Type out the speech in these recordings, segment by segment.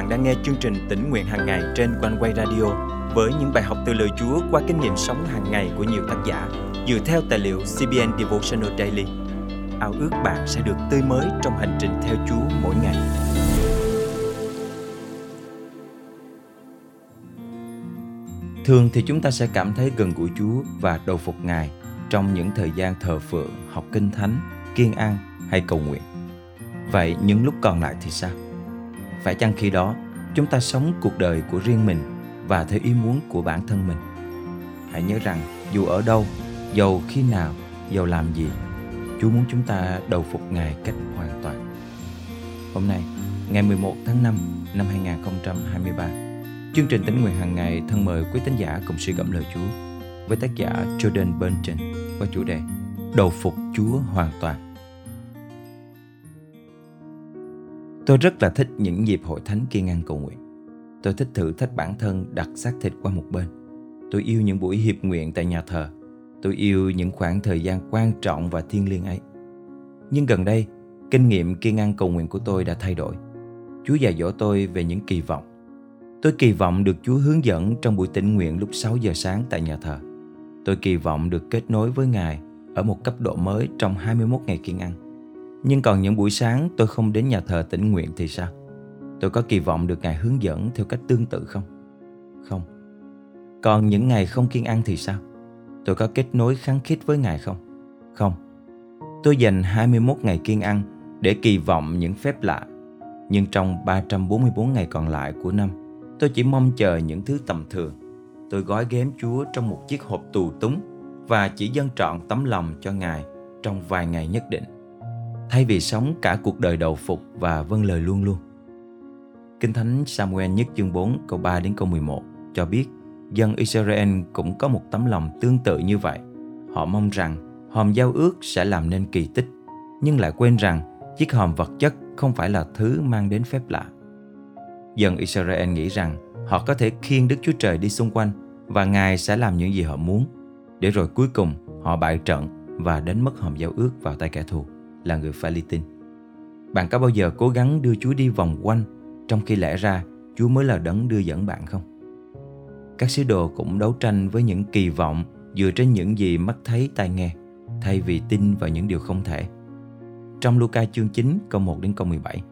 bạn đang nghe chương trình tỉnh nguyện hàng ngày trên quanh quay radio với những bài học từ lời Chúa qua kinh nghiệm sống hàng ngày của nhiều tác giả dựa theo tài liệu CBN Devotional Daily. Ao ước bạn sẽ được tươi mới trong hành trình theo Chúa mỗi ngày. Thường thì chúng ta sẽ cảm thấy gần gũi Chúa và đầu phục Ngài trong những thời gian thờ phượng, học kinh thánh, kiên an hay cầu nguyện. Vậy những lúc còn lại thì sao? Phải chăng khi đó chúng ta sống cuộc đời của riêng mình và theo ý muốn của bản thân mình? Hãy nhớ rằng dù ở đâu, dầu khi nào, dầu làm gì, Chúa muốn chúng ta đầu phục Ngài cách hoàn toàn. Hôm nay, ngày 11 tháng 5 năm 2023, chương trình tính nguyện hàng ngày thân mời quý tín giả cùng suy gẫm lời Chúa với tác giả Jordan Benton có chủ đề Đầu phục Chúa hoàn toàn. Tôi rất là thích những dịp hội thánh kiên ăn cầu nguyện. Tôi thích thử thách bản thân đặt xác thịt qua một bên. Tôi yêu những buổi hiệp nguyện tại nhà thờ. Tôi yêu những khoảng thời gian quan trọng và thiêng liêng ấy. Nhưng gần đây, kinh nghiệm kiên ăn cầu nguyện của tôi đã thay đổi. Chúa dạy dỗ tôi về những kỳ vọng. Tôi kỳ vọng được Chúa hướng dẫn trong buổi tĩnh nguyện lúc 6 giờ sáng tại nhà thờ. Tôi kỳ vọng được kết nối với Ngài ở một cấp độ mới trong 21 ngày kiên ăn. Nhưng còn những buổi sáng tôi không đến nhà thờ tĩnh nguyện thì sao? Tôi có kỳ vọng được Ngài hướng dẫn theo cách tương tự không? Không. Còn những ngày không kiên ăn thì sao? Tôi có kết nối kháng khít với Ngài không? Không. Tôi dành 21 ngày kiên ăn để kỳ vọng những phép lạ. Nhưng trong 344 ngày còn lại của năm, tôi chỉ mong chờ những thứ tầm thường. Tôi gói ghém Chúa trong một chiếc hộp tù túng và chỉ dâng trọn tấm lòng cho Ngài trong vài ngày nhất định thay vì sống cả cuộc đời đầu phục và vâng lời luôn luôn. Kinh Thánh Samuel nhất chương 4 câu 3 đến câu 11 cho biết dân Israel cũng có một tấm lòng tương tự như vậy. Họ mong rằng hòm giao ước sẽ làm nên kỳ tích, nhưng lại quên rằng chiếc hòm vật chất không phải là thứ mang đến phép lạ. Dân Israel nghĩ rằng họ có thể khiêng Đức Chúa Trời đi xung quanh và Ngài sẽ làm những gì họ muốn, để rồi cuối cùng họ bại trận và đánh mất hòm giao ước vào tay kẻ thù là người Philippines. Bạn có bao giờ cố gắng đưa Chúa đi vòng quanh trong khi lẽ ra Chúa mới là đấng đưa dẫn bạn không? Các sứ đồ cũng đấu tranh với những kỳ vọng dựa trên những gì mắt thấy tai nghe thay vì tin vào những điều không thể. Trong Luca chương 9 câu 1 đến câu 17,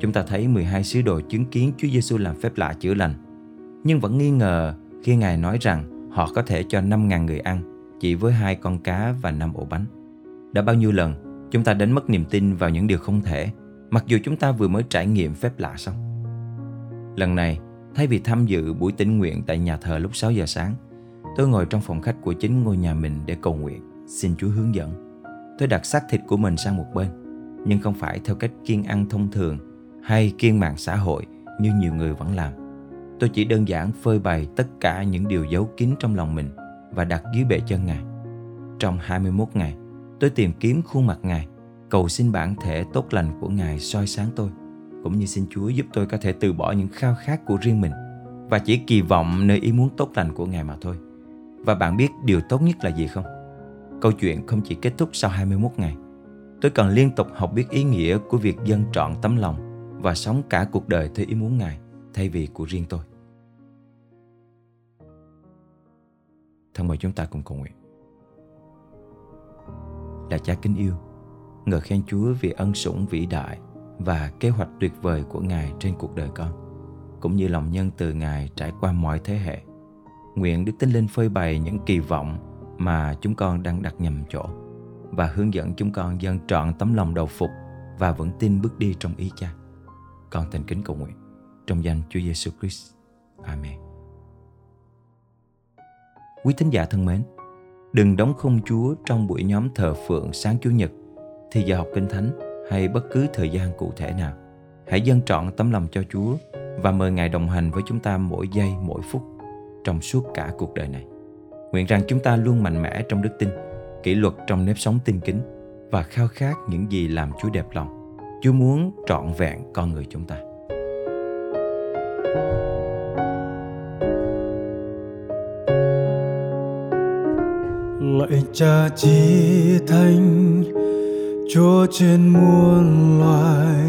chúng ta thấy 12 sứ đồ chứng kiến Chúa Giêsu làm phép lạ chữa lành, nhưng vẫn nghi ngờ khi Ngài nói rằng họ có thể cho 5.000 người ăn chỉ với hai con cá và năm ổ bánh. Đã bao nhiêu lần Chúng ta đánh mất niềm tin vào những điều không thể, mặc dù chúng ta vừa mới trải nghiệm phép lạ xong. Lần này, thay vì tham dự buổi tĩnh nguyện tại nhà thờ lúc 6 giờ sáng, tôi ngồi trong phòng khách của chính ngôi nhà mình để cầu nguyện, xin Chúa hướng dẫn. Tôi đặt xác thịt của mình sang một bên, nhưng không phải theo cách kiêng ăn thông thường hay kiêng mạng xã hội như nhiều người vẫn làm. Tôi chỉ đơn giản phơi bày tất cả những điều giấu kín trong lòng mình và đặt dưới bệ chân Ngài. Trong 21 ngày, Tôi tìm kiếm khuôn mặt Ngài, cầu xin bản thể tốt lành của Ngài soi sáng tôi, cũng như xin Chúa giúp tôi có thể từ bỏ những khao khát của riêng mình và chỉ kỳ vọng nơi ý muốn tốt lành của Ngài mà thôi. Và bạn biết điều tốt nhất là gì không? Câu chuyện không chỉ kết thúc sau 21 ngày. Tôi cần liên tục học biết ý nghĩa của việc dân trọn tấm lòng và sống cả cuộc đời theo ý muốn Ngài thay vì của riêng tôi. Thân mời chúng ta cùng cầu nguyện là cha kính yêu ngợi khen Chúa vì ân sủng vĩ đại và kế hoạch tuyệt vời của Ngài trên cuộc đời con cũng như lòng nhân từ Ngài trải qua mọi thế hệ. Nguyện Đức tin Linh phơi bày những kỳ vọng mà chúng con đang đặt nhầm chỗ và hướng dẫn chúng con dâng trọn tấm lòng đầu phục và vẫn tin bước đi trong ý cha. Con thành kính cầu nguyện trong danh Chúa Giêsu Christ. Amen. Quý thính giả thân mến, Đừng đóng khung Chúa trong buổi nhóm thờ phượng sáng Chủ nhật, thì giờ học kinh thánh hay bất cứ thời gian cụ thể nào. Hãy dâng trọn tấm lòng cho Chúa và mời Ngài đồng hành với chúng ta mỗi giây, mỗi phút trong suốt cả cuộc đời này. Nguyện rằng chúng ta luôn mạnh mẽ trong đức tin, kỷ luật trong nếp sống tinh kính và khao khát những gì làm Chúa đẹp lòng. Chúa muốn trọn vẹn con người chúng ta. Lạy cha chí thánh, chúa trên muôn loài,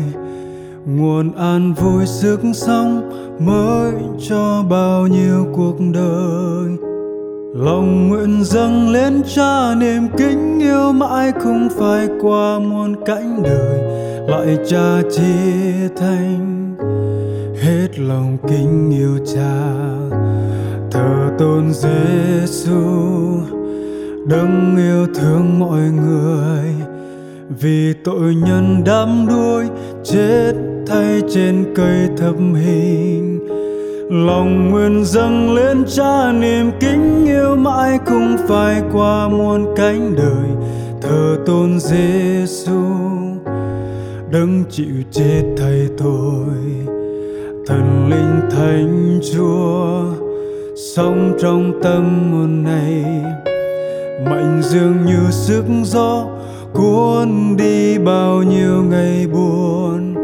nguồn an vui sức sống mới cho bao nhiêu cuộc đời. Lòng nguyện dâng lên cha, niềm kính yêu mãi không phải qua muôn cảnh đời. Lại cha chí thành hết lòng kính yêu cha, thờ tôn Giêsu đấng yêu thương mọi người. Vì tội nhân đắm đuối, chết thay trên cây thập hình. Lòng nguyện dâng lên cha niềm kính yêu mãi không phải qua muôn cánh đời. Thờ tôn Giêsu đấng chịu chết thay tôi thần linh thánh chúa, sống trong tâm hồn này mạnh dường như sức gió cuốn đi bao nhiêu ngày buồn.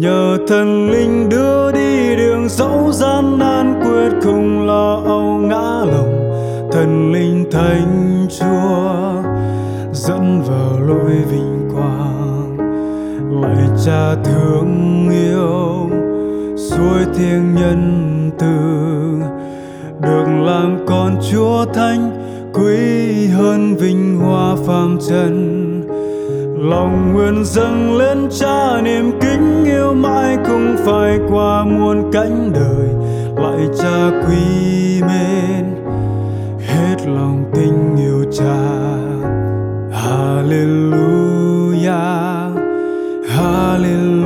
Nhờ thần linh đưa đi đường dẫu gian nan quyết không lo âu ngã lòng, thần linh thánh chúa dẫn vào lối vinh quang. Lại cha thương yêu, suối thiêng nhân từ, được làm con chúa thánh quý hơn vinh hoa phàm trần. Lòng nguyện dâng lên cha, niềm kính yêu mãi cũng phải qua muôn cánh đời, lại cha quý mến. Hết lòng tình yêu cha. Hallelujah hallelujah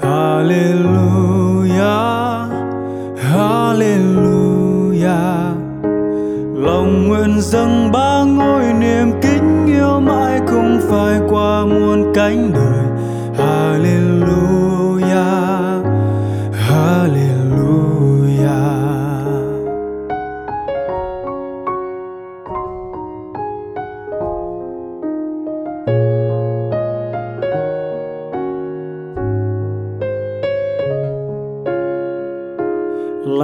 hallelujah.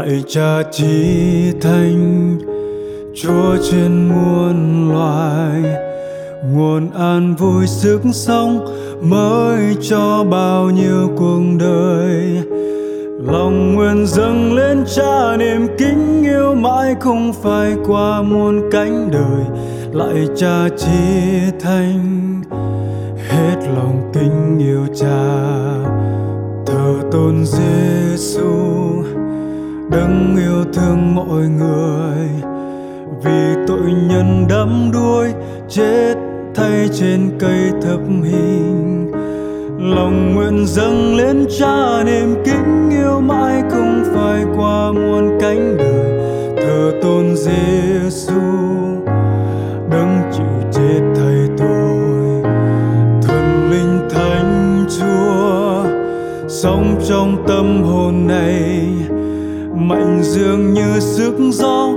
Lạy cha chí thanh chúa trên muôn loài, nguồn an vui sức sống mới cho bao nhiêu cuộc đời. Lòng nguyện dâng lên cha, niềm kính yêu mãi không phải qua muôn cánh đời. Lại cha chí thanh hết lòng kính yêu cha, thờ tôn Giêsu đấng yêu thương mọi người. Vì tội nhân đắm đuối, chết thay trên cây thập hình. Lòng nguyện dâng lên cha, niềm kính yêu mãi không phải qua muôn cánh đời. Thờ tôn Giêsu đấng chịu chết thay tôi thần linh thánh chúa, sống trong tâm hồn này mạnh dường như sức gió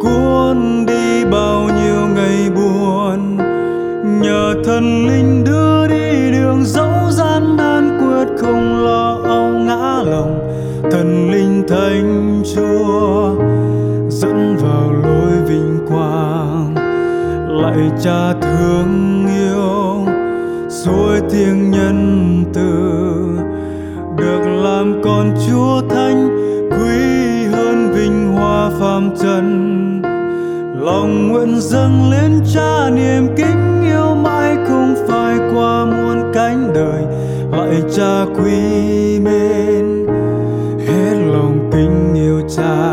cuốn đi bao nhiêu ngày buồn. Nhờ thần linh đưa đi đường dẫu gian nan quyết không lo âu ngã lòng, thần linh thánh chúa dẫn vào lối vinh quang. Lại cha phàm trần. Lòng nguyện dâng lên cha niềm kính yêu mãi không phải qua muôn cánh đời. Lại cha quý mến hết lòng kính yêu cha.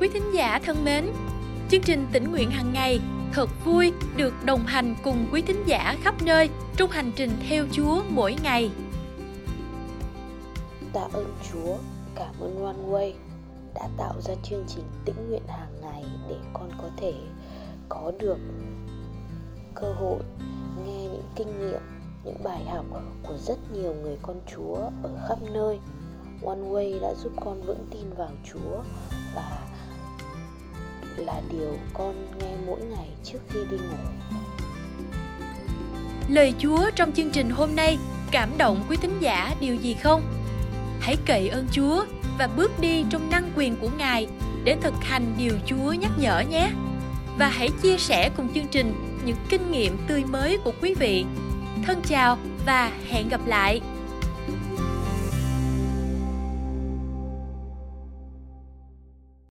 Quý thính giả thân mến, chương trình tỉnh nguyện hàng ngày Thật vui được đồng hành cùng quý thính giả khắp nơi trong hành trình theo Chúa mỗi ngày. Tạ ơn Chúa, cảm ơn One Way đã tạo ra chương trình tĩnh nguyện hàng ngày để con có thể có được cơ hội nghe những kinh nghiệm những bài học của rất nhiều người con Chúa ở khắp nơi. One Way đã giúp con vững tin vào Chúa và là điều con nghe mỗi ngày trước khi đi ngủ. Lời Chúa trong chương trình hôm nay cảm động quý thính giả điều gì không? Hãy cậy ơn Chúa và bước đi trong năng quyền của Ngài để thực hành điều Chúa nhắc nhở nhé. Và hãy chia sẻ cùng chương trình những kinh nghiệm tươi mới của quý vị. Thân chào và hẹn gặp lại.